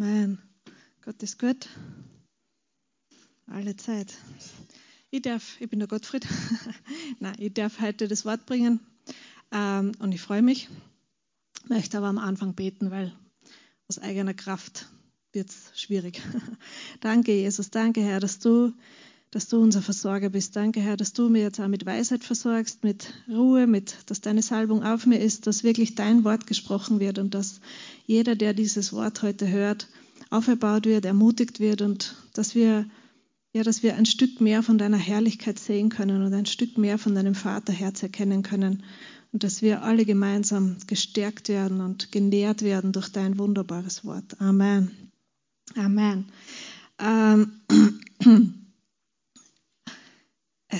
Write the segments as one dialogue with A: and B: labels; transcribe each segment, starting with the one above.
A: Amen. Gott ist gut. Alle Zeit. Ich darf, ich bin der Gottfried. Nein, ich darf heute das Wort bringen ähm, und ich freue mich. Möchte aber am Anfang beten, weil aus eigener Kraft wird es schwierig. danke, Jesus. Danke, Herr, dass du, dass du unser Versorger bist. Danke, Herr, dass du mir jetzt auch mit Weisheit versorgst, mit Ruhe, mit, dass deine Salbung auf mir ist, dass wirklich dein Wort gesprochen wird und dass jeder, der dieses Wort heute hört, auferbaut wird, ermutigt wird und dass wir, ja, dass wir ein Stück mehr von deiner Herrlichkeit sehen können und ein Stück mehr von deinem Vaterherz erkennen können und dass wir alle gemeinsam gestärkt werden und genährt werden durch dein wunderbares Wort. Amen. Amen. Ähm,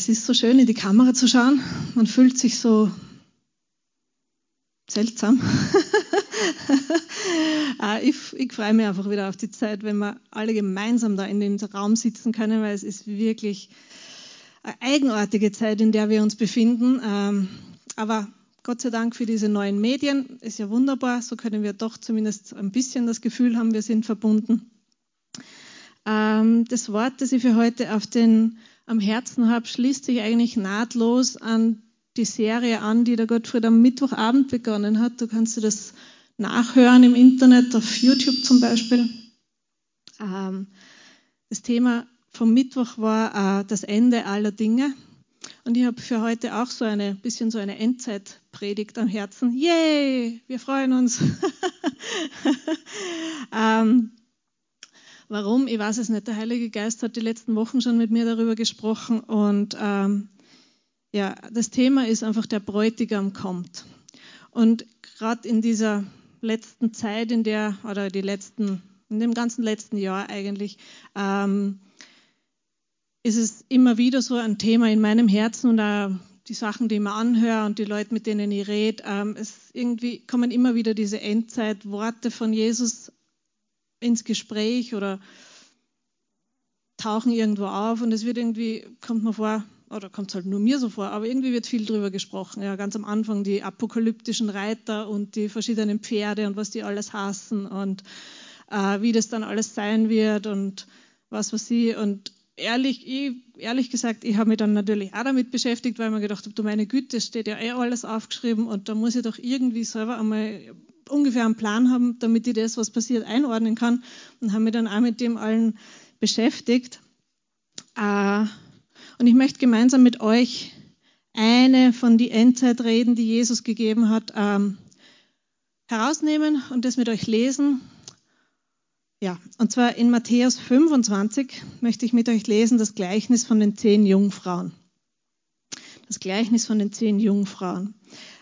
A: es ist so schön, in die Kamera zu schauen. Man fühlt sich so seltsam. Äh, ich, ich freue mich einfach wieder auf die Zeit, wenn wir alle gemeinsam da in dem Raum sitzen können, weil es ist wirklich eine eigenartige Zeit, in der wir uns befinden. Ähm, aber Gott sei Dank für diese neuen Medien ist ja wunderbar. So können wir doch zumindest ein bisschen das Gefühl haben, wir sind verbunden. Ähm, das Wort, das ich für heute auf den, am Herzen habe, schließt sich eigentlich nahtlos an die Serie an, die der Gottfried am Mittwochabend begonnen hat. Du kannst dir das nachhören im Internet, auf YouTube zum Beispiel. Ähm, das Thema vom Mittwoch war äh, das Ende aller Dinge. Und ich habe für heute auch so eine bisschen so eine Endzeitpredigt am Herzen. Yay, wir freuen uns. ähm, warum? Ich weiß es nicht. Der Heilige Geist hat die letzten Wochen schon mit mir darüber gesprochen und ähm, ja, das Thema ist einfach, der Bräutigam kommt. Und gerade in dieser letzten Zeit, in der, oder die letzten, in dem ganzen letzten Jahr eigentlich, ähm, ist es immer wieder so ein Thema in meinem Herzen und auch die Sachen, die ich mir anhöre und die Leute, mit denen ich rede, ähm, es irgendwie kommen immer wieder diese Endzeitworte von Jesus ins Gespräch oder tauchen irgendwo auf und es wird irgendwie, kommt mir vor, oder kommt es halt nur mir so vor, aber irgendwie wird viel drüber gesprochen. Ja, ganz am Anfang die apokalyptischen Reiter und die verschiedenen Pferde und was die alles hassen und äh, wie das dann alles sein wird und was was sie. Und ehrlich, ich, ehrlich gesagt, ich habe mich dann natürlich auch damit beschäftigt, weil ich mir gedacht habe, du meine Güte, es steht ja eh alles aufgeschrieben und da muss ich doch irgendwie selber einmal ungefähr einen Plan haben, damit ich das, was passiert, einordnen kann. Und habe mich dann auch mit dem allen beschäftigt. Äh, und ich möchte gemeinsam mit euch eine von den Endzeitreden, die Jesus gegeben hat, ähm, herausnehmen und das mit euch lesen. Ja, und zwar in Matthäus 25 möchte ich mit euch lesen das Gleichnis von den zehn Jungfrauen. Das Gleichnis von den zehn Jungfrauen.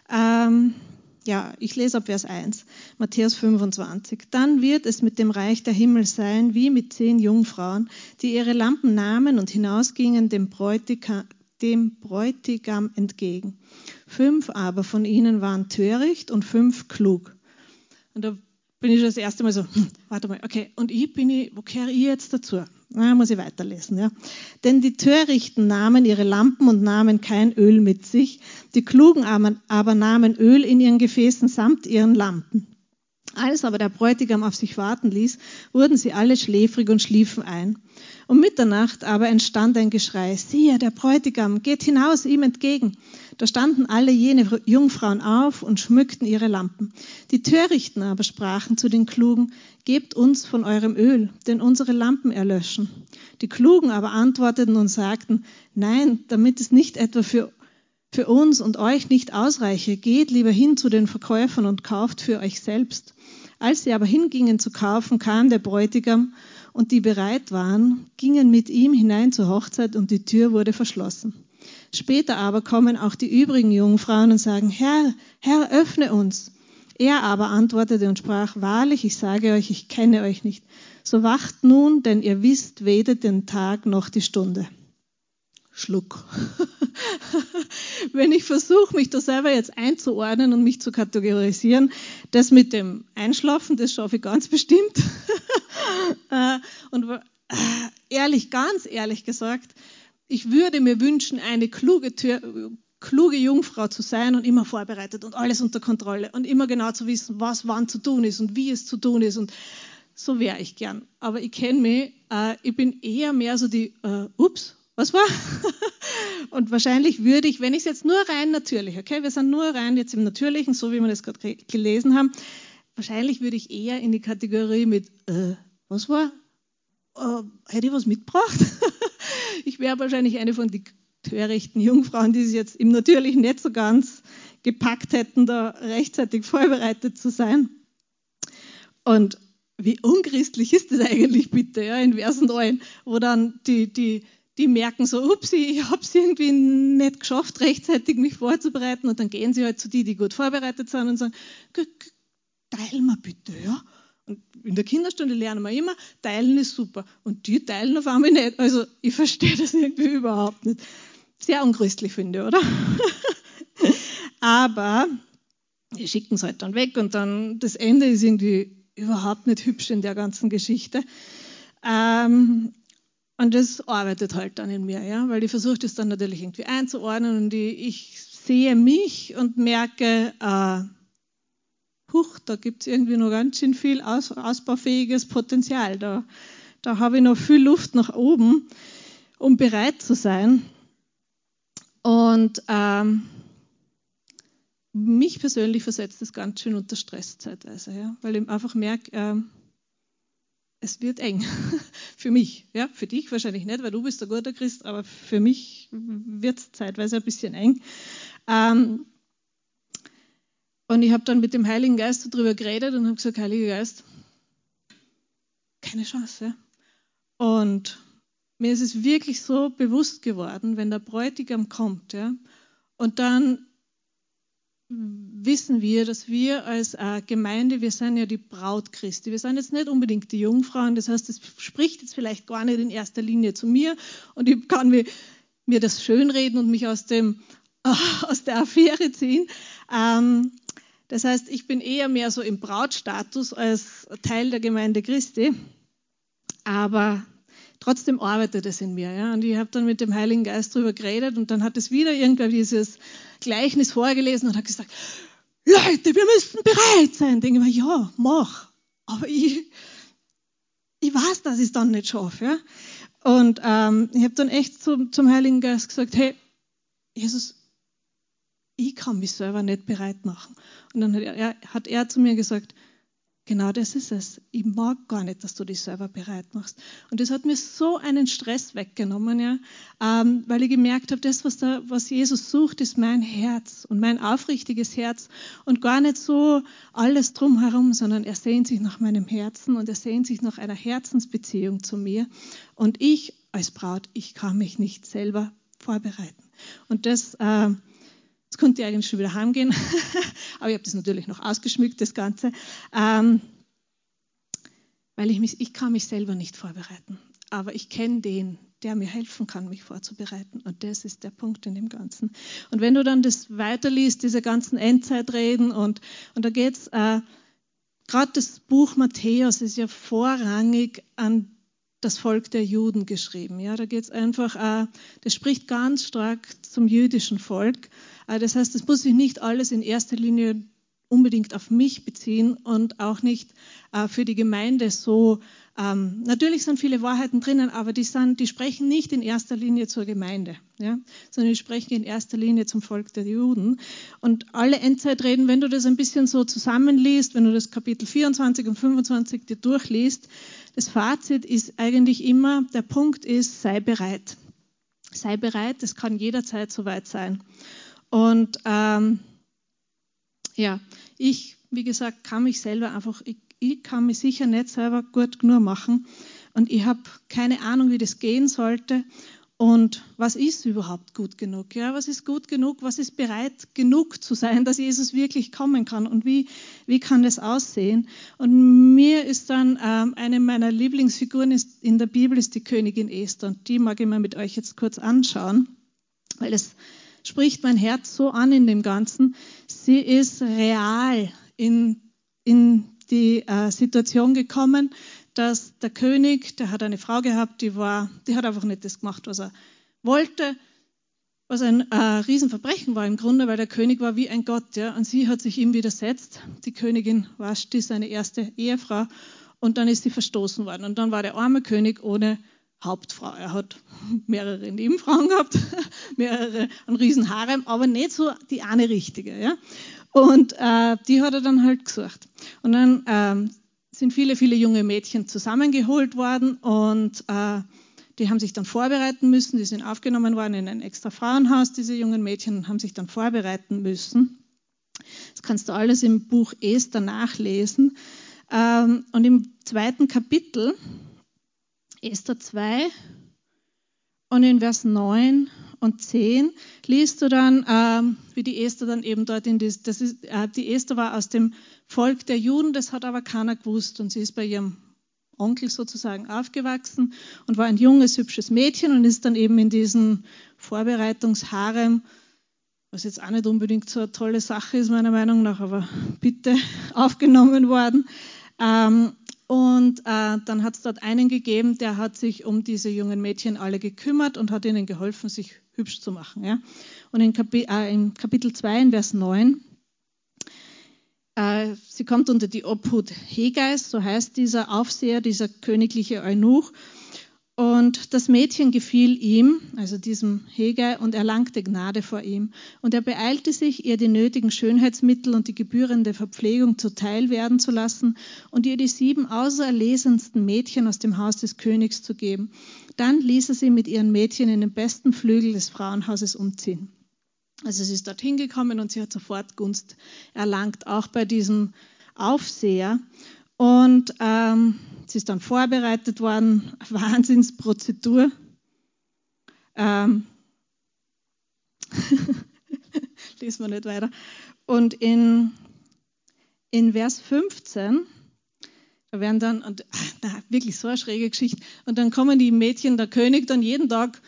A: Ähm, ja, ich lese ab Vers 1, Matthäus 25. Dann wird es mit dem Reich der Himmel sein, wie mit zehn Jungfrauen, die ihre Lampen nahmen und hinausgingen dem Bräutigam, dem Bräutigam entgegen. Fünf aber von ihnen waren töricht und fünf klug. Und da bin ich das erste Mal so, hm, warte mal, okay, und ich bin ich, wo kehre ich jetzt dazu? Na, muss ich weiterlesen, ja. Denn die Törichten nahmen ihre Lampen und nahmen kein Öl mit sich, die Klugen aber nahmen Öl in ihren Gefäßen samt ihren Lampen. Als aber der Bräutigam auf sich warten ließ, wurden sie alle schläfrig und schliefen ein. Um Mitternacht aber entstand ein Geschrei, siehe, der Bräutigam geht hinaus ihm entgegen. Da standen alle jene Jungfrauen auf und schmückten ihre Lampen. Die Törichten aber sprachen zu den Klugen, gebt uns von eurem Öl, denn unsere Lampen erlöschen. Die Klugen aber antworteten und sagten, nein, damit es nicht etwa für für uns und euch nicht ausreiche, geht lieber hin zu den Verkäufern und kauft für euch selbst. Als sie aber hingingen zu kaufen, kam der Bräutigam und die bereit waren, gingen mit ihm hinein zur Hochzeit und die Tür wurde verschlossen. Später aber kommen auch die übrigen Jungfrauen und sagen, Herr, Herr, öffne uns. Er aber antwortete und sprach, wahrlich, ich sage euch, ich kenne euch nicht. So wacht nun, denn ihr wisst weder den Tag noch die Stunde. Schluck. Wenn ich versuche, mich da selber jetzt einzuordnen und mich zu kategorisieren, das mit dem Einschlafen, das schaffe ich ganz bestimmt. Äh, und äh, ehrlich, ganz ehrlich gesagt, ich würde mir wünschen, eine kluge, kluge Jungfrau zu sein und immer vorbereitet und alles unter Kontrolle und immer genau zu wissen, was wann zu tun ist und wie es zu tun ist und so wäre ich gern. Aber ich kenne mich, äh, ich bin eher mehr so die, äh, ups, was war? und wahrscheinlich würde ich, wenn ich es jetzt nur rein natürlich, okay, wir sind nur rein jetzt im Natürlichen, so wie wir das gerade gelesen haben, wahrscheinlich würde ich eher in die Kategorie mit, äh, was war? Äh, hätte ich was mitgebracht? ich wäre wahrscheinlich eine von den törichten Jungfrauen, die sich jetzt im Natürlichen nicht so ganz gepackt hätten, da rechtzeitig vorbereitet zu sein. Und wie unchristlich ist das eigentlich bitte, ja, in Vers 9, wo dann die, die, die merken so, upsi, ich habe es irgendwie nicht geschafft, rechtzeitig mich vorzubereiten und dann gehen sie halt zu die, die gut vorbereitet sind und sagen, teil mal bitte, ja. Und in der Kinderstunde lernen wir immer, teilen ist super. Und die teilen auf einmal nicht. Also ich verstehe das irgendwie überhaupt nicht. Sehr unchristlich finde, oder? Aber die schicken es halt dann weg und dann das Ende ist irgendwie überhaupt nicht hübsch in der ganzen Geschichte. Ähm, und das arbeitet halt dann in mir, ja, weil ich versuche das dann natürlich irgendwie einzuordnen und ich, ich sehe mich und merke, äh, huch, da gibt es irgendwie noch ganz schön viel aus, ausbaufähiges Potenzial. Da, da habe ich noch viel Luft nach oben, um bereit zu sein. Und ähm, mich persönlich versetzt das ganz schön unter Stress zeitweise, ja, weil ich einfach merke, äh, es wird eng für mich. Ja, für dich wahrscheinlich nicht, weil du bist ein guter Christ, aber für mich wird es zeitweise ein bisschen eng. Ähm, und ich habe dann mit dem Heiligen Geist darüber geredet und habe gesagt, Heiliger Geist, keine Chance. Und mir ist es wirklich so bewusst geworden, wenn der Bräutigam kommt, ja, und dann wissen wir, dass wir als äh, Gemeinde, wir sind ja die Braut Christi. Wir sind jetzt nicht unbedingt die Jungfrauen. Das heißt, es spricht jetzt vielleicht gar nicht in erster Linie zu mir und ich kann mir, mir das schönreden und mich aus, dem, aus der Affäre ziehen. Ähm, das heißt, ich bin eher mehr so im Brautstatus als Teil der Gemeinde Christi. Aber trotzdem arbeitet es in mir. Ja? Und ich habe dann mit dem Heiligen Geist darüber geredet und dann hat es wieder irgendwer dieses Gleichnis vorgelesen und hat gesagt, Leute, wir müssen bereit sein. Denke ich mir, ja, mach. Aber ich, ich weiß, dass ich es dann nicht schaffe. Ja? Und ähm, ich habe dann echt zum, zum Heiligen Geist gesagt, hey, Jesus, ich kann mich selber nicht bereit machen. Und dann hat er, hat er zu mir gesagt, Genau das ist es. Ich mag gar nicht, dass du dich selber bereit machst. Und das hat mir so einen Stress weggenommen, ja, ähm, weil ich gemerkt habe, das, was, da, was Jesus sucht, ist mein Herz und mein aufrichtiges Herz und gar nicht so alles drumherum, sondern er sehnt sich nach meinem Herzen und er sehnt sich nach einer Herzensbeziehung zu mir. Und ich als Braut, ich kann mich nicht selber vorbereiten. Und das äh, Jetzt konnte ich eigentlich schon wieder heimgehen, aber ich habe das natürlich noch ausgeschmückt, das Ganze, ähm, weil ich mich, ich kann mich selber nicht vorbereiten, aber ich kenne den, der mir helfen kann, mich vorzubereiten. Und das ist der Punkt in dem Ganzen. Und wenn du dann das weiterliest, diese ganzen Endzeitreden, und, und da geht es, äh, gerade das Buch Matthäus ist ja vorrangig an das Volk der Juden geschrieben. Ja, da geht es einfach, äh, das spricht ganz stark zum jüdischen Volk. Äh, das heißt, es muss sich nicht alles in erster Linie unbedingt auf mich beziehen und auch nicht äh, für die Gemeinde so. Ähm, natürlich sind viele Wahrheiten drinnen, aber die, sind, die sprechen nicht in erster Linie zur Gemeinde, ja, sondern die sprechen in erster Linie zum Volk der Juden. Und alle Endzeitreden, wenn du das ein bisschen so zusammenliest, wenn du das Kapitel 24 und 25 dir durchliest, das Fazit ist eigentlich immer, der Punkt ist, sei bereit. Sei bereit, es kann jederzeit soweit sein. Und ähm, ja, ich, wie gesagt, kann mich selber einfach, ich, ich kann mich sicher nicht selber gut genug machen. Und ich habe keine Ahnung, wie das gehen sollte. Und was ist überhaupt gut genug? Ja, was ist gut genug? Was ist bereit genug zu sein, dass Jesus wirklich kommen kann? Und wie, wie kann das aussehen? Und mir ist dann ähm, eine meiner Lieblingsfiguren ist, in der Bibel ist die Königin Esther. Und die mag ich mir mit euch jetzt kurz anschauen, weil es spricht mein Herz so an in dem Ganzen. Sie ist real in, in die äh, Situation gekommen, dass der König, der hat eine Frau gehabt, die war, die hat einfach nicht das gemacht, was er wollte, was ein äh, Riesenverbrechen war im Grunde, weil der König war wie ein Gott, ja, und sie hat sich ihm widersetzt. Die Königin Vashti, seine erste Ehefrau, und dann ist sie verstoßen worden. Und dann war der arme König ohne Hauptfrau. Er hat mehrere Nebenfrauen gehabt, mehrere, einen riesen Harem, aber nicht so die eine richtige. Ja? Und äh, die hat er dann halt gesucht. Und dann ähm, sind viele, viele junge Mädchen zusammengeholt worden und äh, die haben sich dann vorbereiten müssen. Die sind aufgenommen worden in ein extra Frauenhaus, diese jungen Mädchen, haben sich dann vorbereiten müssen. Das kannst du alles im Buch Esther nachlesen. Ähm, und im zweiten Kapitel, Esther 2, und in Vers 9 und 10 liest du dann, ähm, wie die Esther dann eben dort in das, das ist, äh, die Esther war aus dem Volk der Juden, das hat aber keiner gewusst und sie ist bei ihrem Onkel sozusagen aufgewachsen und war ein junges, hübsches Mädchen und ist dann eben in diesen Vorbereitungsharem, was jetzt auch nicht unbedingt so eine tolle Sache ist, meiner Meinung nach, aber bitte aufgenommen worden. Ähm, und äh, dann hat es dort einen gegeben, der hat sich um diese jungen Mädchen alle gekümmert und hat ihnen geholfen, sich hübsch zu machen. Ja? Und in, Kapi äh, in Kapitel 2, in Vers 9, äh, sie kommt unter die Obhut Hegeis, so heißt dieser Aufseher, dieser königliche Eunuch. Und das Mädchen gefiel ihm, also diesem Hegei, und erlangte Gnade vor ihm. Und er beeilte sich, ihr die nötigen Schönheitsmittel und die gebührende Verpflegung zuteil werden zu lassen und ihr die sieben auserlesensten Mädchen aus dem Haus des Königs zu geben. Dann ließ er sie mit ihren Mädchen in den besten Flügel des Frauenhauses umziehen. Also sie ist dorthin gekommen und sie hat sofort Gunst erlangt, auch bei diesem Aufseher. Und ähm, sie ist dann vorbereitet worden, Wahnsinnsprozedur. Ähm, lesen wir nicht weiter. Und in, in Vers 15, da werden dann, und, na, wirklich so eine schräge Geschichte, und dann kommen die Mädchen, der König dann jeden Tag,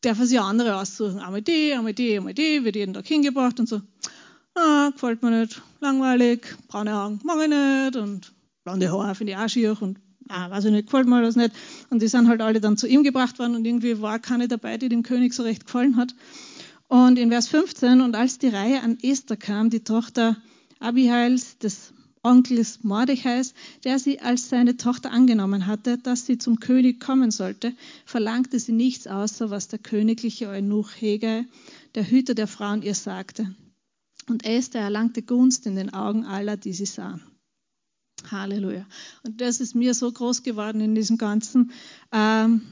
A: darf er sich andere aussuchen. Einmal die, einmal die, einmal die, wird jeden Tag hingebracht und so. Ah, gefällt mir nicht, langweilig, braune Augen, mag ich nicht und blonde Haare finde ich auch schier und ah, weiß ich nicht, gefällt mir das nicht. Und die sind halt alle dann zu ihm gebracht worden und irgendwie war keine dabei, die dem König so recht gefallen hat. Und in Vers 15, und als die Reihe an Esther kam, die Tochter Abihails, des Onkels Mordechais, der sie als seine Tochter angenommen hatte, dass sie zum König kommen sollte, verlangte sie nichts außer, was der königliche Eunuch Hegai, der Hüter der Frauen, ihr sagte. Und Esther erlangte Gunst in den Augen aller, die sie sahen. Halleluja. Und das ist mir so groß geworden in diesem Ganzen. Ähm,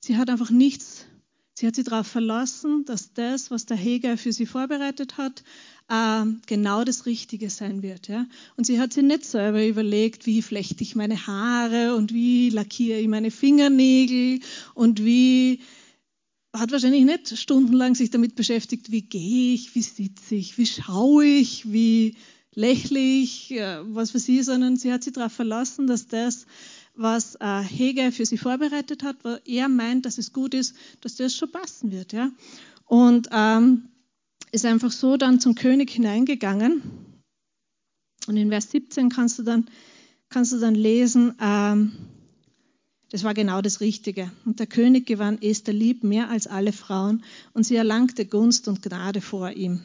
A: sie hat einfach nichts, sie hat sich darauf verlassen, dass das, was der Heger für sie vorbereitet hat, ähm, genau das Richtige sein wird. Ja? Und sie hat sich nicht selber überlegt, wie flechte ich meine Haare und wie lackiere ich meine Fingernägel und wie hat wahrscheinlich nicht stundenlang sich damit beschäftigt, wie gehe ich, wie sitze ich, wie schaue ich, wie lächlich, was für sie, sondern sie hat sich darauf verlassen, dass das, was äh, Hegel für sie vorbereitet hat, wo er meint, dass es gut ist, dass das schon passen wird. Ja? Und ähm, ist einfach so dann zum König hineingegangen. Und in Vers 17 kannst du dann, kannst du dann lesen, ähm, das war genau das Richtige. Und der König gewann Esther lieb mehr als alle Frauen und sie erlangte Gunst und Gnade vor ihm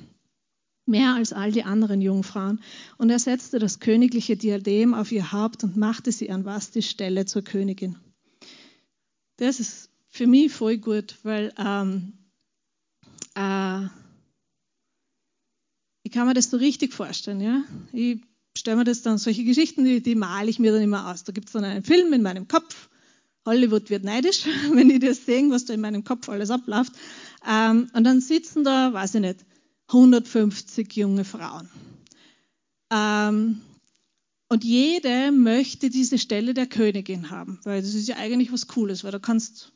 A: mehr als all die anderen Jungfrauen. Und er setzte das königliche Diadem auf ihr Haupt und machte sie an Vastis Stelle zur Königin. Das ist für mich voll gut, weil ähm, äh, ich kann mir das so richtig vorstellen. Ja? Ich stelle mir das dann, solche Geschichten, die, die male ich mir dann immer aus. Da gibt es dann einen Film in meinem Kopf. Hollywood wird neidisch, wenn die das sehen, was da in meinem Kopf alles abläuft. Ähm, und dann sitzen da, weiß ich nicht, 150 junge Frauen. Ähm, und jede möchte diese Stelle der Königin haben, weil das ist ja eigentlich was Cooles, weil du kannst,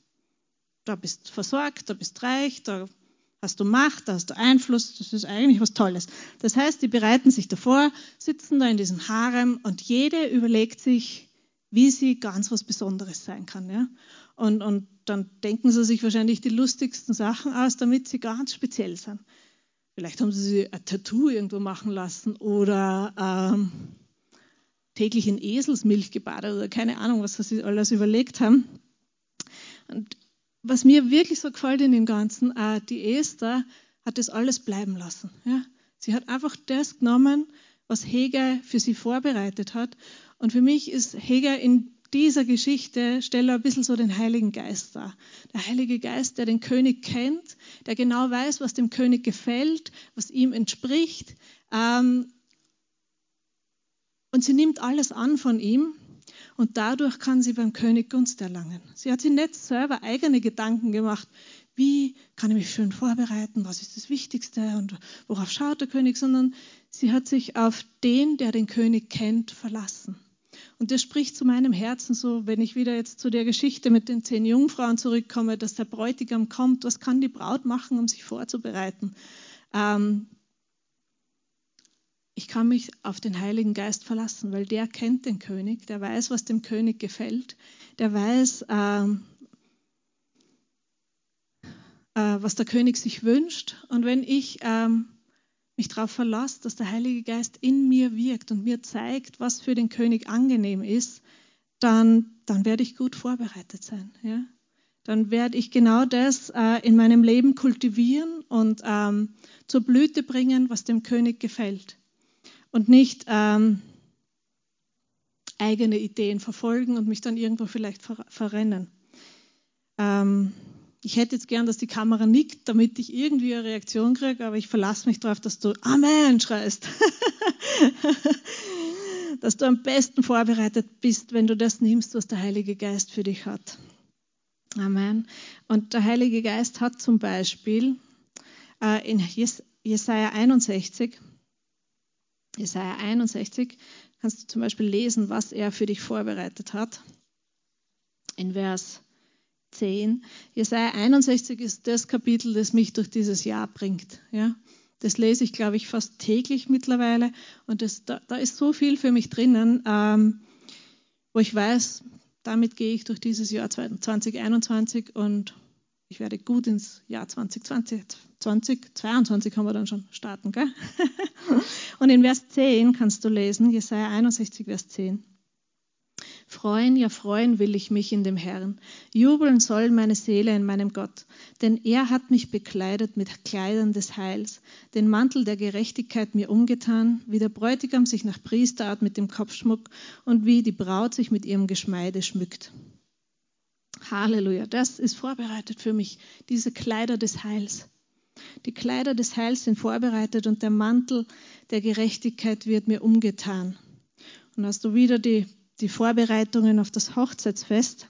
A: da bist versorgt, da bist reich, da hast du Macht, da hast du Einfluss, das ist eigentlich was Tolles. Das heißt, die bereiten sich davor, sitzen da in diesem Harem und jede überlegt sich, wie sie ganz was Besonderes sein kann. Ja? Und, und dann denken sie sich wahrscheinlich die lustigsten Sachen aus, damit sie ganz speziell sind. Vielleicht haben sie sich ein Tattoo irgendwo machen lassen oder ähm, täglich in Eselsmilch gebadet oder keine Ahnung, was sie alles überlegt haben. Und was mir wirklich so gefällt in dem Ganzen, äh, die Esther hat das alles bleiben lassen. Ja? Sie hat einfach das genommen, was Hegel für sie vorbereitet hat. Und für mich ist Hegel in dieser Geschichte stellt er ein bisschen so den Heiligen Geist dar. Der Heilige Geist, der den König kennt, der genau weiß, was dem König gefällt, was ihm entspricht. Ähm, und sie nimmt alles an von ihm und dadurch kann sie beim König Gunst erlangen. Sie hat sich nicht selber eigene Gedanken gemacht, wie kann ich mich schön vorbereiten, was ist das Wichtigste und worauf schaut der König, sondern sie hat sich auf den, der den König kennt, verlassen. Und das spricht zu meinem Herzen so, wenn ich wieder jetzt zu der Geschichte mit den zehn Jungfrauen zurückkomme, dass der Bräutigam kommt, was kann die Braut machen, um sich vorzubereiten? Ähm, ich kann mich auf den Heiligen Geist verlassen, weil der kennt den König, der weiß, was dem König gefällt, der weiß, ähm, äh, was der König sich wünscht. Und wenn ich ähm, mich darauf verlasse, dass der Heilige Geist in mir wirkt und mir zeigt, was für den König angenehm ist, dann, dann werde ich gut vorbereitet sein. Ja? Dann werde ich genau das äh, in meinem Leben kultivieren und ähm, zur Blüte bringen, was dem König gefällt. Und nicht ähm, eigene Ideen verfolgen und mich dann irgendwo vielleicht ver verrennen. Ähm, ich hätte jetzt gern, dass die Kamera nickt, damit ich irgendwie eine Reaktion kriege, aber ich verlasse mich darauf, dass du Amen schreist. dass du am besten vorbereitet bist, wenn du das nimmst, was der Heilige Geist für dich hat. Amen. Und der Heilige Geist hat zum Beispiel äh, in Jesaja 61, Jesaja 61, kannst du zum Beispiel lesen, was er für dich vorbereitet hat. In Vers 10. Jesaja 61 ist das Kapitel, das mich durch dieses Jahr bringt. Ja? Das lese ich, glaube ich, fast täglich mittlerweile. Und das, da, da, ist so viel für mich drinnen, ähm, wo ich weiß, damit gehe ich durch dieses Jahr 2021 und ich werde gut ins Jahr 2020, 2022 haben wir dann schon starten. Gell? und in Vers 10 kannst du lesen, Jesaja 61, Vers 10. Freuen, ja freuen will ich mich in dem Herrn. Jubeln soll meine Seele in meinem Gott. Denn er hat mich bekleidet mit Kleidern des Heils, den Mantel der Gerechtigkeit mir umgetan, wie der Bräutigam sich nach Priesterart mit dem Kopfschmuck und wie die Braut sich mit ihrem Geschmeide schmückt. Halleluja, das ist vorbereitet für mich, diese Kleider des Heils. Die Kleider des Heils sind vorbereitet und der Mantel der Gerechtigkeit wird mir umgetan. Und hast du wieder die die Vorbereitungen auf das Hochzeitsfest.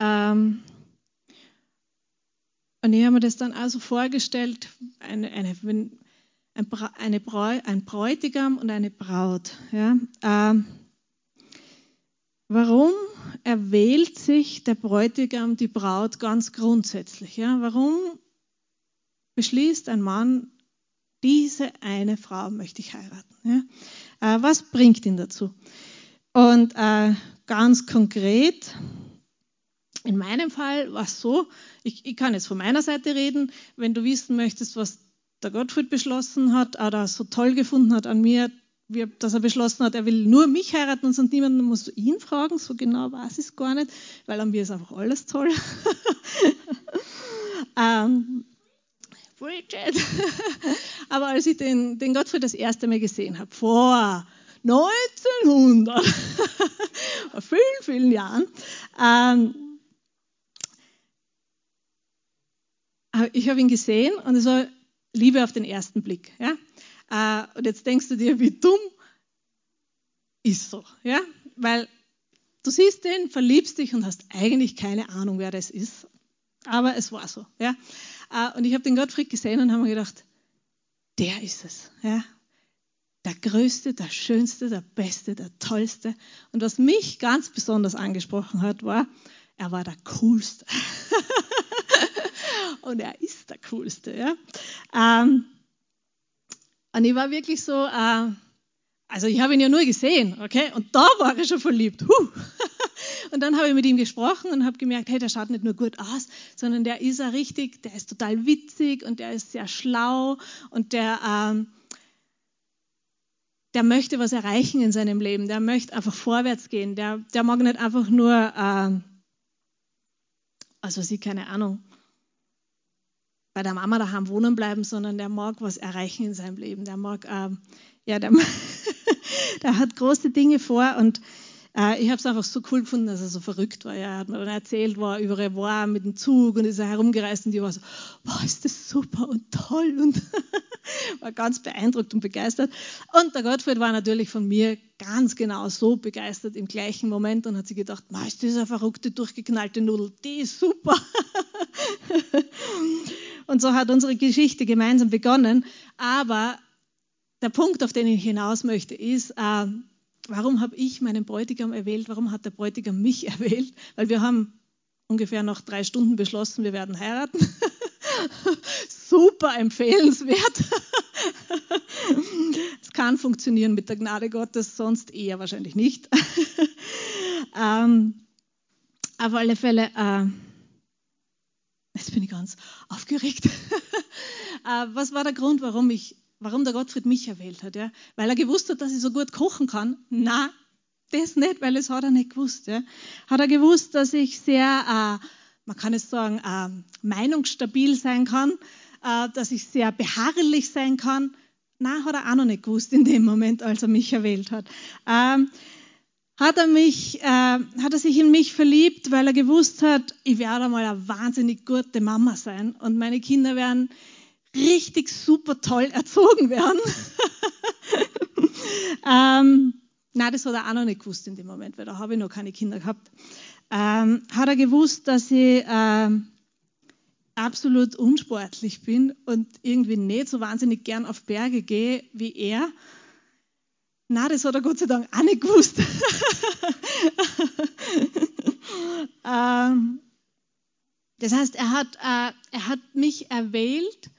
A: Ähm, und ich habe mir das dann also vorgestellt, eine, eine, eine Bräu, ein Bräutigam und eine Braut. Ja? Ähm, warum erwählt sich der Bräutigam die Braut ganz grundsätzlich? Ja? Warum beschließt ein Mann, diese eine Frau möchte ich heiraten? Ja? Äh, was bringt ihn dazu? Und äh, ganz konkret, in meinem Fall war es so, ich, ich, kann jetzt von meiner Seite reden, wenn du wissen möchtest, was der Gottfried beschlossen hat oder so toll gefunden hat an mir, wie, dass er beschlossen hat, er will nur mich heiraten und sonst niemanden, musst du ihn fragen, so genau weiß ich es gar nicht, weil an mir ist einfach alles toll. ähm, Bridget. Aber als ich den, den Gottfried das erste Mal gesehen habe, vor 1900, vor vielen, vielen Jahren, ähm, ich habe ihn gesehen und es war Liebe auf den ersten Blick. Ja? Äh, und jetzt denkst du dir, wie dumm ist so, ja? Weil du siehst den, verliebst dich und hast eigentlich keine Ahnung, wer das ist. Aber es war so, ja? Äh, und ich habe den Gottfried gesehen und habe mir gedacht, der ist es. Ja? Der Größte, der Schönste, der Beste, der Tollste. Und was mich ganz besonders angesprochen hat, war, er war der Coolste. und er ist der Coolste. Ja? Ähm, und ich war wirklich so, äh, also ich habe ihn ja nur gesehen, okay? Und da war ich schon verliebt. Huh. Und dann habe ich mit ihm gesprochen und habe gemerkt, hey, der schaut nicht nur gut aus, sondern der ist ja richtig, der ist total witzig und der ist sehr schlau und der, ähm, der möchte was erreichen in seinem Leben, der möchte einfach vorwärts gehen, der, der mag nicht einfach nur, ähm, also sie, keine Ahnung, bei der Mama daheim wohnen bleiben, sondern der mag was erreichen in seinem Leben. Der mag ähm, ja, der, der hat große Dinge vor und äh, ich habe es einfach so cool gefunden, dass er so verrückt war. Er hat mir dann erzählt, wo er überall war mit dem Zug und ist er herumgereist und ich war so, boah, ist das super und toll und war ganz beeindruckt und begeistert. Und der Gottfried war natürlich von mir ganz genau so begeistert im gleichen Moment und hat sich gedacht, ist das eine verrückte, durchgeknallte Nudel, die ist super. und so hat unsere Geschichte gemeinsam begonnen. Aber der Punkt, auf den ich hinaus möchte, ist, äh, warum habe ich meinen Bräutigam erwählt? Warum hat der Bräutigam mich erwählt? Weil wir haben ungefähr nach drei Stunden beschlossen, wir werden heiraten. Super empfehlenswert. es kann funktionieren mit der Gnade Gottes, sonst eher wahrscheinlich nicht. ähm, auf alle Fälle, äh, jetzt bin ich ganz aufgeregt. äh, was war der Grund, warum ich warum der Gottfried mich erwählt hat. Ja? Weil er gewusst hat, dass ich so gut kochen kann. Na, das nicht, weil es hat er nicht gewusst. Ja? Hat er gewusst, dass ich sehr, äh, man kann es sagen, äh, meinungsstabil sein kann, äh, dass ich sehr beharrlich sein kann. Na, hat er auch noch nicht gewusst in dem Moment, als er mich erwählt hat. Ähm, hat er, mich, äh, hat er sich in mich verliebt, weil er gewusst hat, ich werde einmal eine wahnsinnig gute Mama sein und meine Kinder werden richtig super toll erzogen werden. ähm, na, das hat er auch noch nicht gewusst in dem Moment, weil da habe ich noch keine Kinder gehabt. Ähm, hat er gewusst, dass ich ähm, absolut unsportlich bin und irgendwie nicht so wahnsinnig gern auf Berge gehe wie er. Na, das hat er Gott sei Dank auch nicht gewusst. ähm, das heißt, er hat, äh, er hat mich erwählt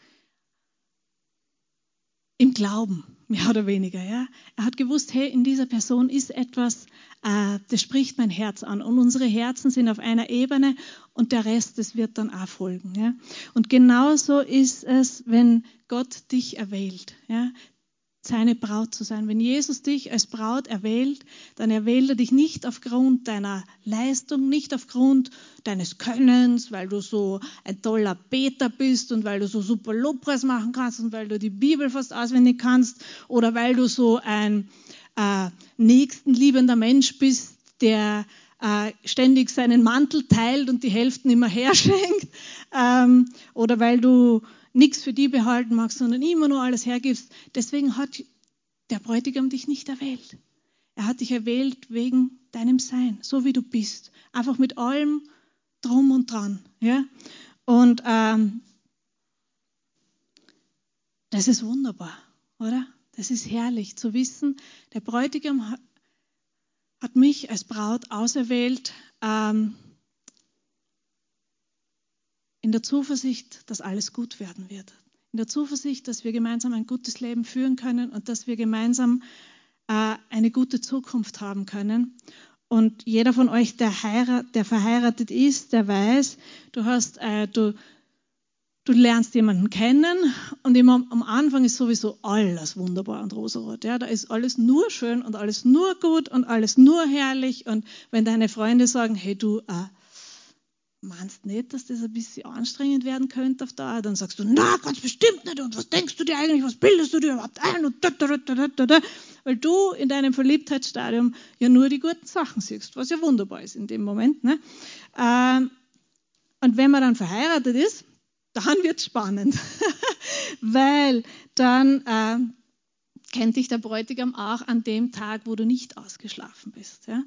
A: im Glauben, mehr oder weniger. Ja? Er hat gewusst, hey, in dieser Person ist etwas, äh, das spricht mein Herz an. Und unsere Herzen sind auf einer Ebene und der Rest, das wird dann auch folgen. Ja? Und genauso ist es, wenn Gott dich erwählt. Ja? Seine Braut zu sein. Wenn Jesus dich als Braut erwählt, dann erwählt er dich nicht aufgrund deiner Leistung, nicht aufgrund deines Könnens, weil du so ein toller Beter bist und weil du so super Lobpreis machen kannst und weil du die Bibel fast auswendig kannst oder weil du so ein äh, nächstenliebender Mensch bist, der äh, ständig seinen Mantel teilt und die Hälften immer herschenkt ähm, oder weil du nichts für die behalten magst, sondern immer nur alles hergibst. Deswegen hat der Bräutigam dich nicht erwählt. Er hat dich erwählt wegen deinem Sein, so wie du bist. Einfach mit allem drum und dran. Ja? Und ähm, das ist wunderbar, oder? Das ist herrlich zu wissen, der Bräutigam hat, mich als Braut auserwählt. Ähm, in der Zuversicht, dass alles gut werden wird. In der Zuversicht, dass wir gemeinsam ein gutes Leben führen können und dass wir gemeinsam äh, eine gute Zukunft haben können. Und jeder von euch, der, heirat, der verheiratet ist, der weiß, du hast, äh, du, du lernst jemanden kennen und immer am Anfang ist sowieso alles wunderbar und rosarot. Ja, da ist alles nur schön und alles nur gut und alles nur herrlich. Und wenn deine Freunde sagen, hey du, äh, meinst nicht, dass das ein bisschen anstrengend werden könnte auf Dauer, dann sagst du, na, ganz bestimmt nicht. Und was denkst du dir eigentlich? Was bildest du dir überhaupt ein? Und da, da, da, da, da, Weil du in deinem Verliebtheitsstadium ja nur die guten Sachen siehst, was ja wunderbar ist in dem Moment. Ne? Ähm, und wenn man dann verheiratet ist, dann wird es spannend. Weil dann äh, kennt dich der Bräutigam auch an dem Tag, wo du nicht ausgeschlafen bist. Ja?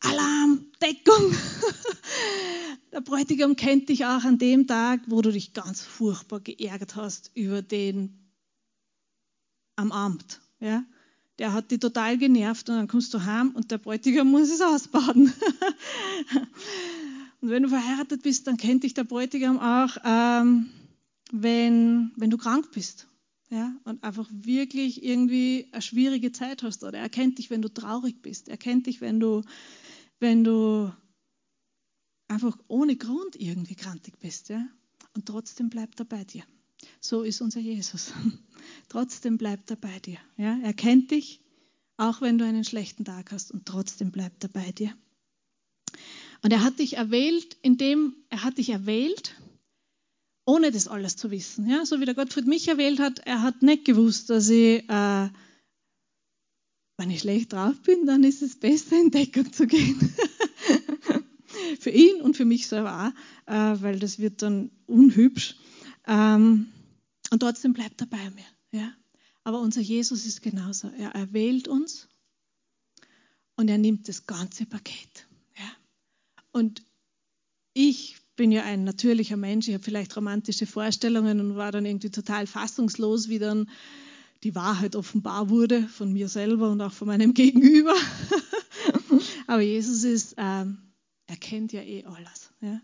A: Alarm, Deckung. Der Bräutigam kennt dich auch an dem Tag, wo du dich ganz furchtbar geärgert hast über den am Amt. Ja? Der hat dich total genervt und dann kommst du heim und der Bräutigam muss es ausbaden. und wenn du verheiratet bist, dann kennt dich der Bräutigam auch, ähm, wenn, wenn du krank bist. Ja, und einfach wirklich irgendwie eine schwierige Zeit hast. Oder er kennt dich, wenn du traurig bist. Er kennt dich, wenn du wenn du einfach ohne Grund irgendwie krantig bist, ja? Und trotzdem bleibt er bei dir. So ist unser Jesus. trotzdem bleibt er bei dir. Ja? Er kennt dich, auch wenn du einen schlechten Tag hast, und trotzdem bleibt er bei dir. Und er hat dich erwählt, indem er hat dich erwählt ohne das alles zu wissen. Ja? So wie der Gottfried mich erwählt hat, er hat nicht gewusst, dass ich, äh, wenn ich schlecht drauf bin, dann ist es besser, in Deckung zu gehen. für ihn und für mich selber auch, äh, weil das wird dann unhübsch. Ähm, und trotzdem bleibt er bei mir. Ja? Aber unser Jesus ist genauso. Er erwählt uns und er nimmt das ganze Paket. Ja? Und ich bin ja ein natürlicher Mensch, ich habe vielleicht romantische Vorstellungen und war dann irgendwie total fassungslos, wie dann die Wahrheit offenbar wurde von mir selber und auch von meinem Gegenüber. Aber Jesus ist, ähm, er kennt ja eh alles. Ja?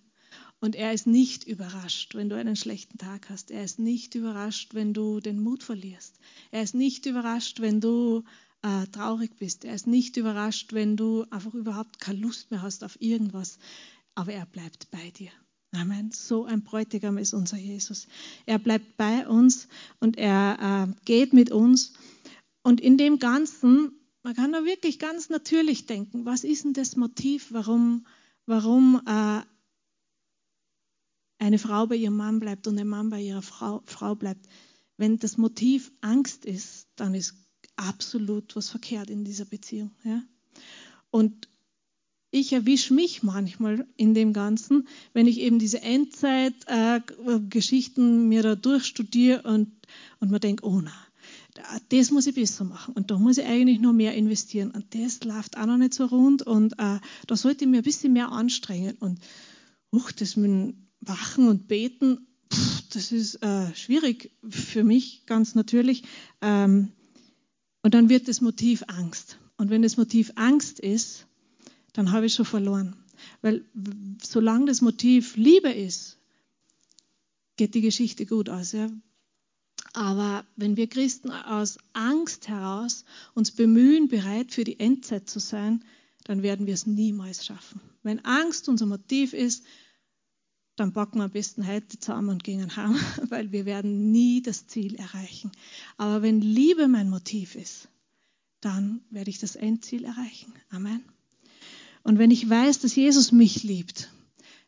A: Und er ist nicht überrascht, wenn du einen schlechten Tag hast. Er ist nicht überrascht, wenn du den Mut verlierst. Er ist nicht überrascht, wenn du äh, traurig bist. Er ist nicht überrascht, wenn du einfach überhaupt keine Lust mehr hast auf irgendwas. Aber er bleibt bei dir. Amen. So ein Bräutigam ist unser Jesus. Er bleibt bei uns und er äh, geht mit uns. Und in dem Ganzen, man kann da wirklich ganz natürlich denken, was ist denn das Motiv, warum, warum äh, eine Frau bei ihrem Mann bleibt und ein Mann bei ihrer Frau, Frau bleibt. Wenn das Motiv Angst ist, dann ist absolut was verkehrt in dieser Beziehung. Ja? Und ich erwische mich manchmal in dem Ganzen, wenn ich eben diese Endzeit-Geschichten mir da durchstudiere und, und man denkt, oh na, das muss ich besser machen und da muss ich eigentlich noch mehr investieren und das läuft auch noch nicht so rund und äh, da sollte ich mir ein bisschen mehr anstrengen und uch, das mit Wachen und Beten, pff, das ist äh, schwierig für mich, ganz natürlich. Ähm, und dann wird das Motiv Angst. Und wenn das Motiv Angst ist, dann habe ich schon verloren. Weil solange das Motiv Liebe ist, geht die Geschichte gut aus. Ja? Aber wenn wir Christen aus Angst heraus uns bemühen, bereit für die Endzeit zu sein, dann werden wir es niemals schaffen. Wenn Angst unser Motiv ist, dann packen wir am besten heute zusammen und gehen heim, weil wir werden nie das Ziel erreichen. Aber wenn Liebe mein Motiv ist, dann werde ich das Endziel erreichen. Amen. Und wenn ich weiß, dass Jesus mich liebt,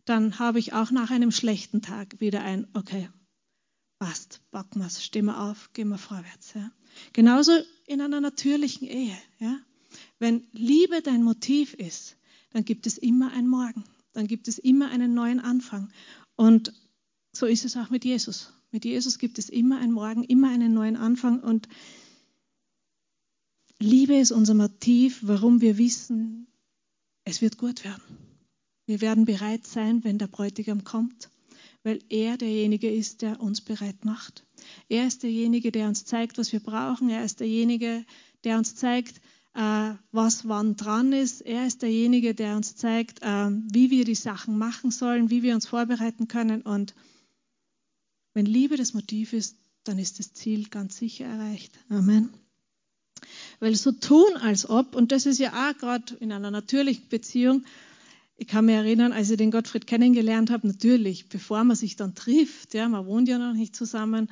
A: dann habe ich auch nach einem schlechten Tag wieder ein, okay, passt, packen wir es, stehen wir auf, gehen wir vorwärts. Ja. Genauso in einer natürlichen Ehe. Ja. Wenn Liebe dein Motiv ist, dann gibt es immer ein Morgen, dann gibt es immer einen neuen Anfang. Und so ist es auch mit Jesus. Mit Jesus gibt es immer einen Morgen, immer einen neuen Anfang. Und Liebe ist unser Motiv, warum wir wissen, es wird gut werden. Wir werden bereit sein, wenn der Bräutigam kommt, weil er derjenige ist, der uns bereit macht. Er ist derjenige, der uns zeigt, was wir brauchen. Er ist derjenige, der uns zeigt, äh, was wann dran ist. Er ist derjenige, der uns zeigt, äh, wie wir die Sachen machen sollen, wie wir uns vorbereiten können. Und wenn Liebe das Motiv ist, dann ist das Ziel ganz sicher erreicht. Amen. Weil so tun, als ob, und das ist ja auch gerade in einer natürlichen Beziehung, ich kann mich erinnern, als ich den Gottfried kennengelernt habe, natürlich, bevor man sich dann trifft, ja, man wohnt ja noch nicht zusammen,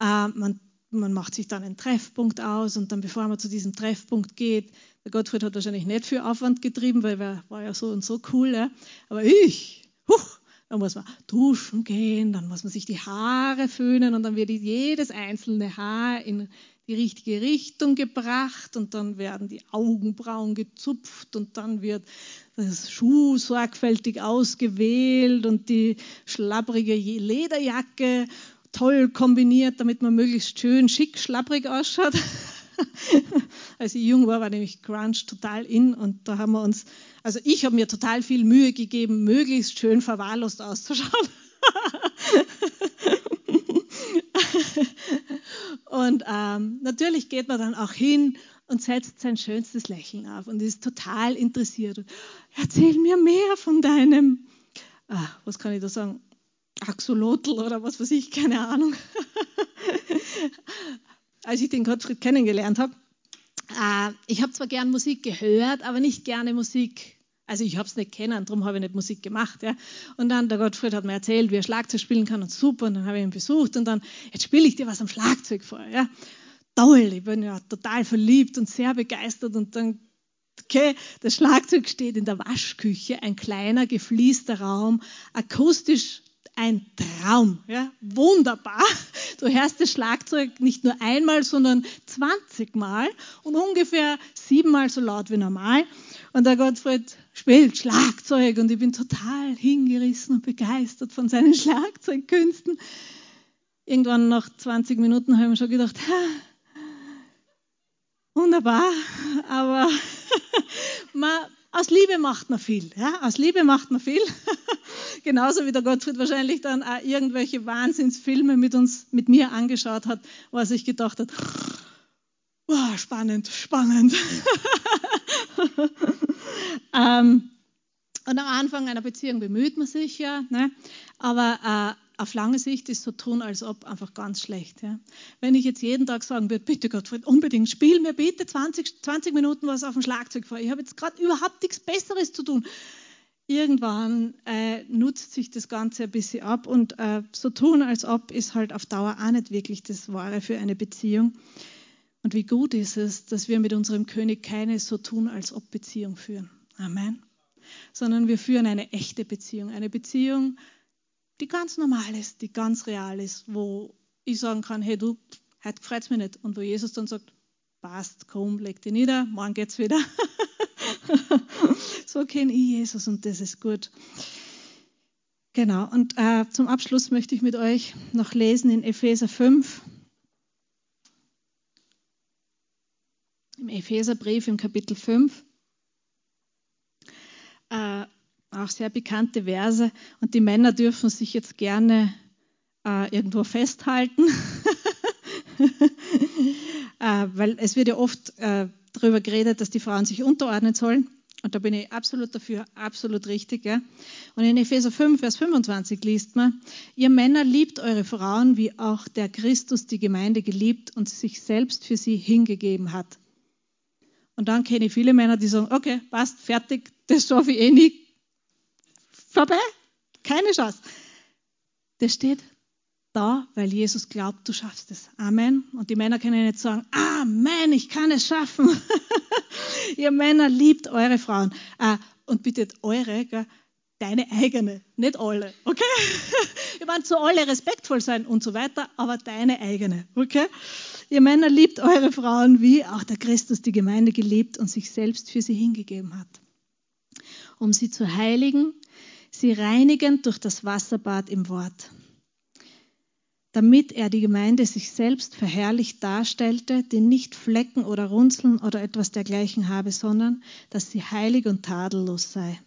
A: äh, man, man macht sich dann einen Treffpunkt aus und dann, bevor man zu diesem Treffpunkt geht, der Gottfried hat wahrscheinlich nicht viel Aufwand getrieben, weil er war ja so und so cool, ja, aber ich, huch, dann muss man duschen gehen, dann muss man sich die Haare föhnen und dann wird jedes einzelne Haar in die richtige Richtung gebracht und dann werden die Augenbrauen gezupft und dann wird das Schuh sorgfältig ausgewählt und die schlapprige Lederjacke toll kombiniert, damit man möglichst schön schick schlapprig ausschaut. Als ich jung war, war nämlich Grunge total in und da haben wir uns, also ich habe mir total viel Mühe gegeben, möglichst schön verwahrlost auszuschauen. Und ähm, natürlich geht man dann auch hin und setzt sein schönstes Lächeln auf und ist total interessiert. Erzähl mir mehr von deinem, ah, was kann ich da sagen, Axolotl oder was weiß ich, keine Ahnung. Als ich den Gottfried kennengelernt habe, äh, ich habe zwar gern Musik gehört, aber nicht gerne Musik also ich habe es nicht kennen, darum habe ich nicht Musik gemacht. Ja. Und dann der Gottfried hat mir erzählt, wie er Schlagzeug spielen kann und super. Und dann habe ich ihn besucht und dann, jetzt spiele ich dir was am Schlagzeug vor. Ja. Toll, ich bin ja total verliebt und sehr begeistert. Und dann, okay, das Schlagzeug steht in der Waschküche, ein kleiner, gefliester Raum, akustisch ein Traum, ja, wunderbar. Du hörst das Schlagzeug nicht nur einmal, sondern 20 Mal und ungefähr siebenmal so laut wie normal. Und der Gottfried spielt Schlagzeug und ich bin total hingerissen und begeistert von seinen Schlagzeugkünsten. Irgendwann nach 20 Minuten habe ich mir schon gedacht, wunderbar, aber man, aus Liebe macht man viel. Ja? Aus Liebe macht man viel. Genauso wie der Gottfried wahrscheinlich dann auch irgendwelche Wahnsinnsfilme mit uns, mit mir angeschaut hat, wo er sich gedacht hat, wow, spannend, spannend. Ähm, und am Anfang einer Beziehung bemüht man sich ja, ne? aber äh, auf lange Sicht ist so tun, als ob einfach ganz schlecht. Ja. Wenn ich jetzt jeden Tag sagen würde, bitte Gottfried, unbedingt spiel mir bitte 20, 20 Minuten was auf dem Schlagzeug vor. Ich habe jetzt gerade überhaupt nichts Besseres zu tun. Irgendwann äh, nutzt sich das Ganze ein bisschen ab und äh, so tun, als ob ist halt auf Dauer auch nicht wirklich das Wahre für eine Beziehung. Und wie gut ist es, dass wir mit unserem König keine so tun, als ob Beziehung führen. Amen. Sondern wir führen eine echte Beziehung. Eine Beziehung, die ganz normal ist, die ganz real ist, wo ich sagen kann, hey du, heute freut es mich nicht. Und wo Jesus dann sagt, passt, komm, leg dich nieder, morgen geht's wieder. so kenne ich Jesus und das ist gut. Genau, und äh, zum Abschluss möchte ich mit euch noch lesen in Epheser 5. Im Epheserbrief im Kapitel 5. Äh, auch sehr bekannte Verse. Und die Männer dürfen sich jetzt gerne äh, irgendwo festhalten, äh, weil es wird ja oft äh, darüber geredet, dass die Frauen sich unterordnen sollen. Und da bin ich absolut dafür, absolut richtig. Ja? Und in Epheser 5, Vers 25 liest man, ihr Männer liebt eure Frauen, wie auch der Christus die Gemeinde geliebt und sich selbst für sie hingegeben hat. Und dann kenne ich viele Männer, die sagen, okay, passt, fertig, das schaffe ich eh nicht, vorbei. Keine Chance. Das steht da, weil Jesus glaubt, du schaffst es. Amen. Und die Männer können nicht sagen, Amen, ich kann es schaffen. Ihr Männer liebt eure Frauen. Ah, und bittet eure, deine eigene, nicht alle, okay? Ihr wollt zu alle respektvoll sein und so weiter, aber deine eigene, okay? Ihr Männer liebt eure Frauen, wie auch der Christus die Gemeinde geliebt und sich selbst für sie hingegeben hat, um sie zu heiligen sie reinigend durch das Wasserbad im Wort, damit er die Gemeinde sich selbst verherrlicht darstellte, die nicht Flecken oder Runzeln oder etwas dergleichen habe, sondern dass sie heilig und tadellos sei.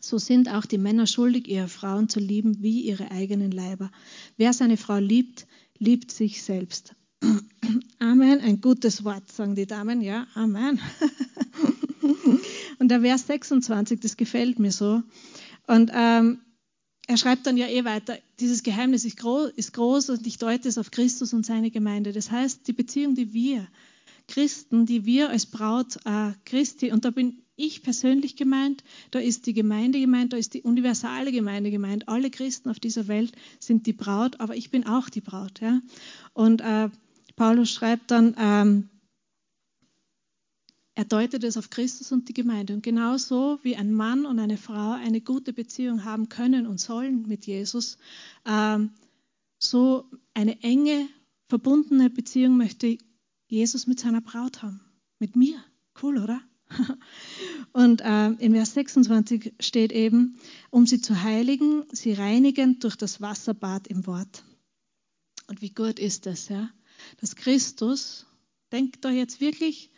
A: So sind auch die Männer schuldig, ihre Frauen zu lieben wie ihre eigenen Leiber. Wer seine Frau liebt, liebt sich selbst. Amen, ein gutes Wort, sagen die Damen. Ja, Amen. Und der Vers 26, das gefällt mir so. Und ähm, er schreibt dann ja eh weiter, dieses Geheimnis ist groß, ist groß und ich deute es auf Christus und seine Gemeinde. Das heißt, die Beziehung, die wir Christen, die wir als Braut äh, Christi, und da bin ich persönlich gemeint, da ist die Gemeinde gemeint, da ist die universale Gemeinde gemeint. Alle Christen auf dieser Welt sind die Braut, aber ich bin auch die Braut. Ja? Und äh, Paulus schreibt dann, ähm, er deutet es auf Christus und die Gemeinde. Und genauso wie ein Mann und eine Frau eine gute Beziehung haben können und sollen mit Jesus, ähm, so eine enge, verbundene Beziehung möchte Jesus mit seiner Braut haben. Mit mir. Cool, oder? Und äh, in Vers 26 steht eben, um sie zu heiligen, sie reinigen durch das Wasserbad im Wort. Und wie gut ist das, ja? Dass Christus, denkt da jetzt wirklich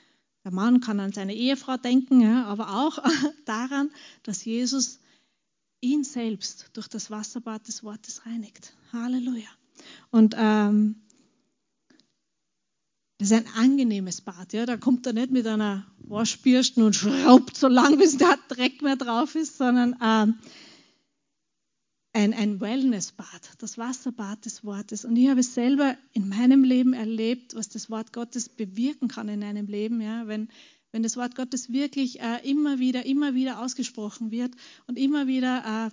A: der Mann kann an seine Ehefrau denken, ja, aber auch daran, dass Jesus ihn selbst durch das Wasserbad des Wortes reinigt. Halleluja. Und ähm, das ist ein angenehmes Bad. Ja. Da kommt er nicht mit einer Waschbürsten und schraubt so lang, bis da Dreck mehr drauf ist, sondern ähm, ein, ein Wellnessbad, das Wasserbad des Wortes. Und ich habe es selber in meinem Leben erlebt, was das Wort Gottes bewirken kann in einem Leben. Ja? Wenn, wenn das Wort Gottes wirklich äh, immer wieder, immer wieder ausgesprochen wird und immer wieder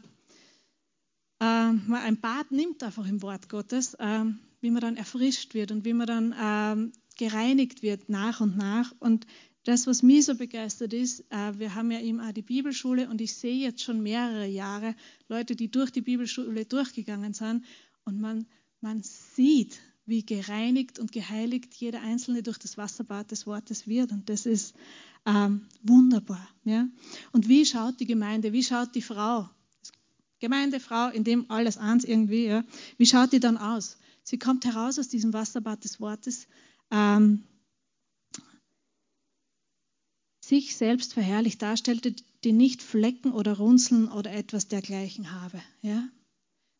A: äh, äh, man ein Bad nimmt einfach im Wort Gottes, äh, wie man dann erfrischt wird und wie man dann ähm, gereinigt wird nach und nach. Und das, was mich so begeistert ist, äh, wir haben ja eben auch die Bibelschule und ich sehe jetzt schon mehrere Jahre Leute, die durch die Bibelschule durchgegangen sind und man, man sieht, wie gereinigt und geheiligt jeder Einzelne durch das Wasserbad des Wortes wird. Und das ist ähm, wunderbar. Ja? Und wie schaut die Gemeinde, wie schaut die Frau, Gemeindefrau, in dem alles eins irgendwie, ja? wie schaut die dann aus? Sie kommt heraus aus diesem Wasserbad des Wortes. Ähm, sich selbst verherrlicht darstellte, die nicht Flecken oder Runzeln oder etwas dergleichen habe. Ja?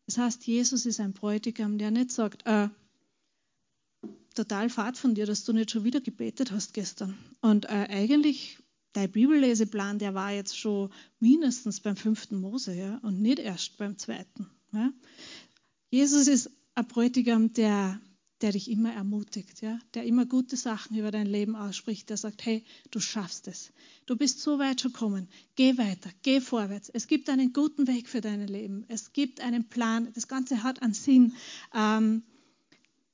A: Das heißt, Jesus ist ein Bräutigam, der nicht sagt, äh, total fad von dir, dass du nicht schon wieder gebetet hast gestern. Und äh, eigentlich, dein Bibelleseplan, der war jetzt schon mindestens beim fünften Mose ja, und nicht erst beim zweiten. Ja. Jesus ist ein Bräutigam, der, der dich immer ermutigt, ja, der immer gute Sachen über dein Leben ausspricht, der sagt, hey, du schaffst es. Du bist so weit schon gekommen. Geh weiter, geh vorwärts. Es gibt einen guten Weg für dein Leben. Es gibt einen Plan. Das Ganze hat einen Sinn. Ähm,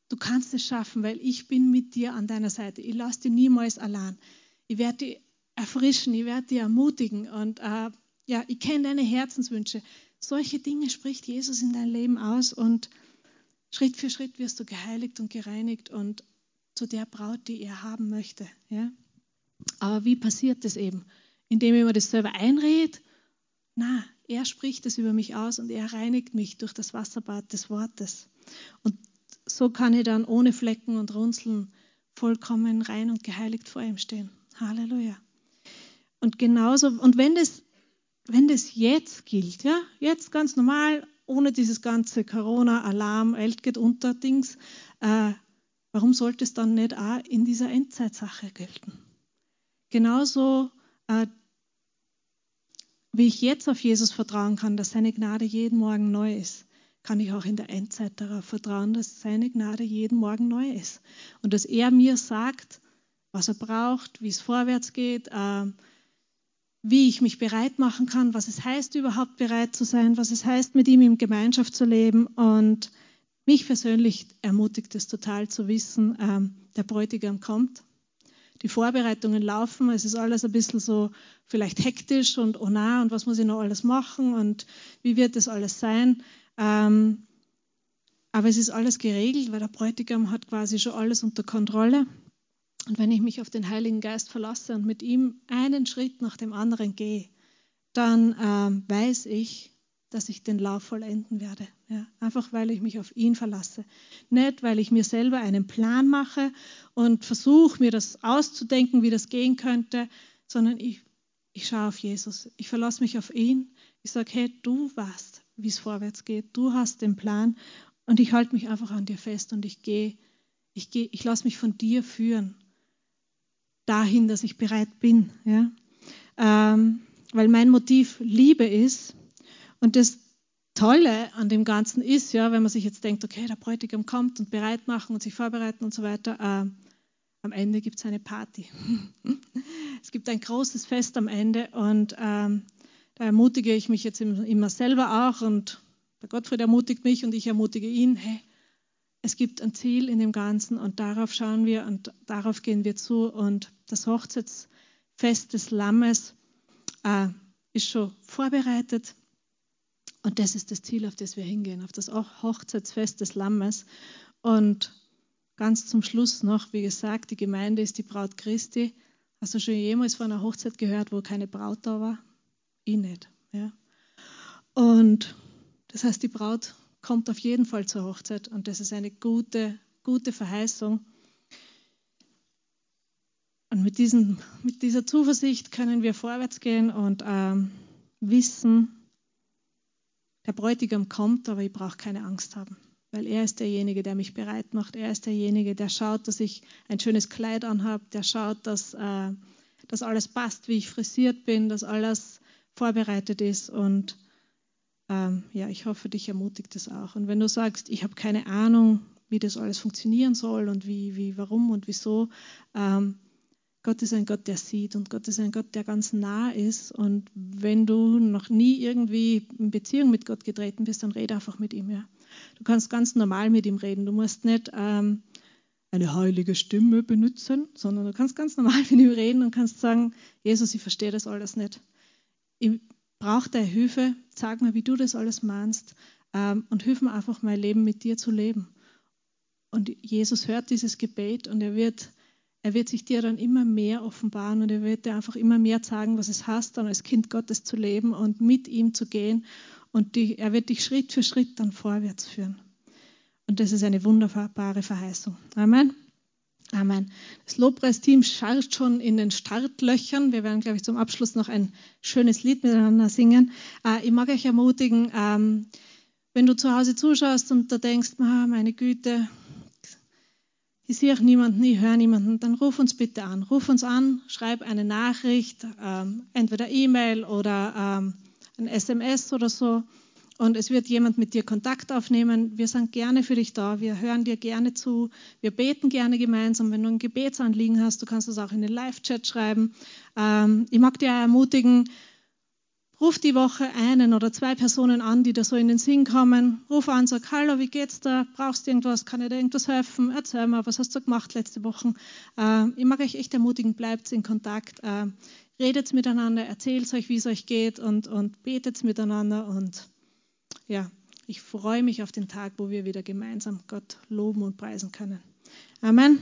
A: Du kannst es schaffen, weil ich bin mit dir an deiner Seite. Ich lasse dich niemals allein. Ich werde dich erfrischen, ich werde dich ermutigen und äh, ja, ich kenne deine Herzenswünsche. Solche Dinge spricht Jesus in dein Leben aus und Schritt für Schritt wirst du geheiligt und gereinigt und zu der Braut, die er haben möchte. Ja? Aber wie passiert das eben? Indem ich mir das selber einrede? Na, er spricht es über mich aus und er reinigt mich durch das Wasserbad des Wortes. Und so kann ich dann ohne Flecken und Runzeln vollkommen rein und geheiligt vor ihm stehen. Halleluja. Und genauso, und wenn das, wenn das jetzt gilt, ja, jetzt ganz normal, ohne dieses ganze Corona-Alarm, Welt geht unter Dings, äh, warum sollte es dann nicht auch in dieser Endzeitsache gelten? Genauso, äh, wie ich jetzt auf Jesus vertrauen kann, dass seine Gnade jeden Morgen neu ist, kann ich auch in der Endzeit darauf vertrauen, dass seine Gnade jeden Morgen neu ist. Und dass er mir sagt, was er braucht, wie es vorwärts geht, äh, wie ich mich bereit machen kann, was es heißt, überhaupt bereit zu sein, was es heißt, mit ihm in Gemeinschaft zu leben. Und mich persönlich ermutigt es total zu wissen, äh, der Bräutigam kommt. Die Vorbereitungen laufen, es ist alles ein bisschen so vielleicht hektisch und oh na, und was muss ich noch alles machen und wie wird das alles sein? Ähm, aber es ist alles geregelt, weil der Bräutigam hat quasi schon alles unter Kontrolle. Und wenn ich mich auf den Heiligen Geist verlasse und mit ihm einen Schritt nach dem anderen gehe, dann ähm, weiß ich, dass ich den Lauf vollenden werde. Ja, einfach weil ich mich auf ihn verlasse. Nicht, weil ich mir selber einen Plan mache und versuche, mir das auszudenken, wie das gehen könnte, sondern ich, ich schaue auf Jesus. Ich verlasse mich auf ihn. Ich sage, hey, du warst wie es vorwärts geht. Du hast den Plan und ich halte mich einfach an dir fest und ich gehe, ich gehe, ich lasse mich von dir führen dahin, dass ich bereit bin. Ja? Ähm, weil mein Motiv Liebe ist und das Tolle an dem Ganzen ist, ja, wenn man sich jetzt denkt, okay, der Bräutigam kommt und bereit machen und sich vorbereiten und so weiter, äh, am Ende gibt es eine Party. es gibt ein großes Fest am Ende und ähm, da ermutige ich mich jetzt immer selber auch und der Gottfried ermutigt mich und ich ermutige ihn, hey, es gibt ein Ziel in dem Ganzen und darauf schauen wir und darauf gehen wir zu und das Hochzeitsfest des Lammes äh, ist schon vorbereitet und das ist das Ziel, auf das wir hingehen, auf das Hochzeitsfest des Lammes und ganz zum Schluss noch, wie gesagt, die Gemeinde ist die Braut Christi. Hast du schon jemals von einer Hochzeit gehört, wo keine Braut da war? ich nicht. Ja. Und das heißt, die Braut kommt auf jeden Fall zur Hochzeit und das ist eine gute, gute Verheißung. Und mit, diesen, mit dieser Zuversicht können wir vorwärts gehen und ähm, wissen, der Bräutigam kommt, aber ich brauche keine Angst haben, weil er ist derjenige, der mich bereit macht. Er ist derjenige, der schaut, dass ich ein schönes Kleid anhabe, der schaut, dass, äh, dass alles passt, wie ich frisiert bin, dass alles vorbereitet ist. Und ähm, ja, ich hoffe, dich ermutigt es auch. Und wenn du sagst, ich habe keine Ahnung, wie das alles funktionieren soll und wie, wie warum und wieso, ähm, Gott ist ein Gott, der sieht und Gott ist ein Gott, der ganz nah ist. Und wenn du noch nie irgendwie in Beziehung mit Gott getreten bist, dann rede einfach mit ihm. Ja. Du kannst ganz normal mit ihm reden. Du musst nicht ähm, eine heilige Stimme benutzen, sondern du kannst ganz normal mit ihm reden und kannst sagen, Jesus, ich verstehe das alles nicht. Ich brauche deine Hilfe, sag mir, wie du das alles meinst ähm, und hilf mir einfach, mein Leben mit dir zu leben. Und Jesus hört dieses Gebet und er wird, er wird sich dir dann immer mehr offenbaren und er wird dir einfach immer mehr sagen, was es heißt, dann als Kind Gottes zu leben und mit ihm zu gehen. Und die, er wird dich Schritt für Schritt dann vorwärts führen. Und das ist eine wunderbare Verheißung. Amen. Amen. Das Lobpreisteam scharrt schon in den Startlöchern. Wir werden, glaube ich, zum Abschluss noch ein schönes Lied miteinander singen. Äh, ich mag euch ermutigen, ähm, wenn du zu Hause zuschaust und da denkst, meine Güte, ich sehe auch niemanden, ich höre niemanden, dann ruf uns bitte an. Ruf uns an, schreib eine Nachricht, ähm, entweder E-Mail oder ähm, ein SMS oder so und es wird jemand mit dir Kontakt aufnehmen. Wir sind gerne für dich da, wir hören dir gerne zu, wir beten gerne gemeinsam. Wenn du ein Gebetsanliegen hast, du kannst das auch in den Live-Chat schreiben. Ähm, ich mag dir ermutigen, ruf die Woche einen oder zwei Personen an, die da so in den Sinn kommen. Ruf an, sag, hallo, wie geht's da? Brauchst du irgendwas? Kann ich dir irgendwas helfen? Erzähl mal, was hast du gemacht letzte Woche? Ähm, ich mag euch echt ermutigen, bleibt in Kontakt. Ähm, redet miteinander, erzählt euch, wie es euch geht und, und betet miteinander und ja, ich freue mich auf den Tag, wo wir wieder gemeinsam Gott loben und preisen können. Amen.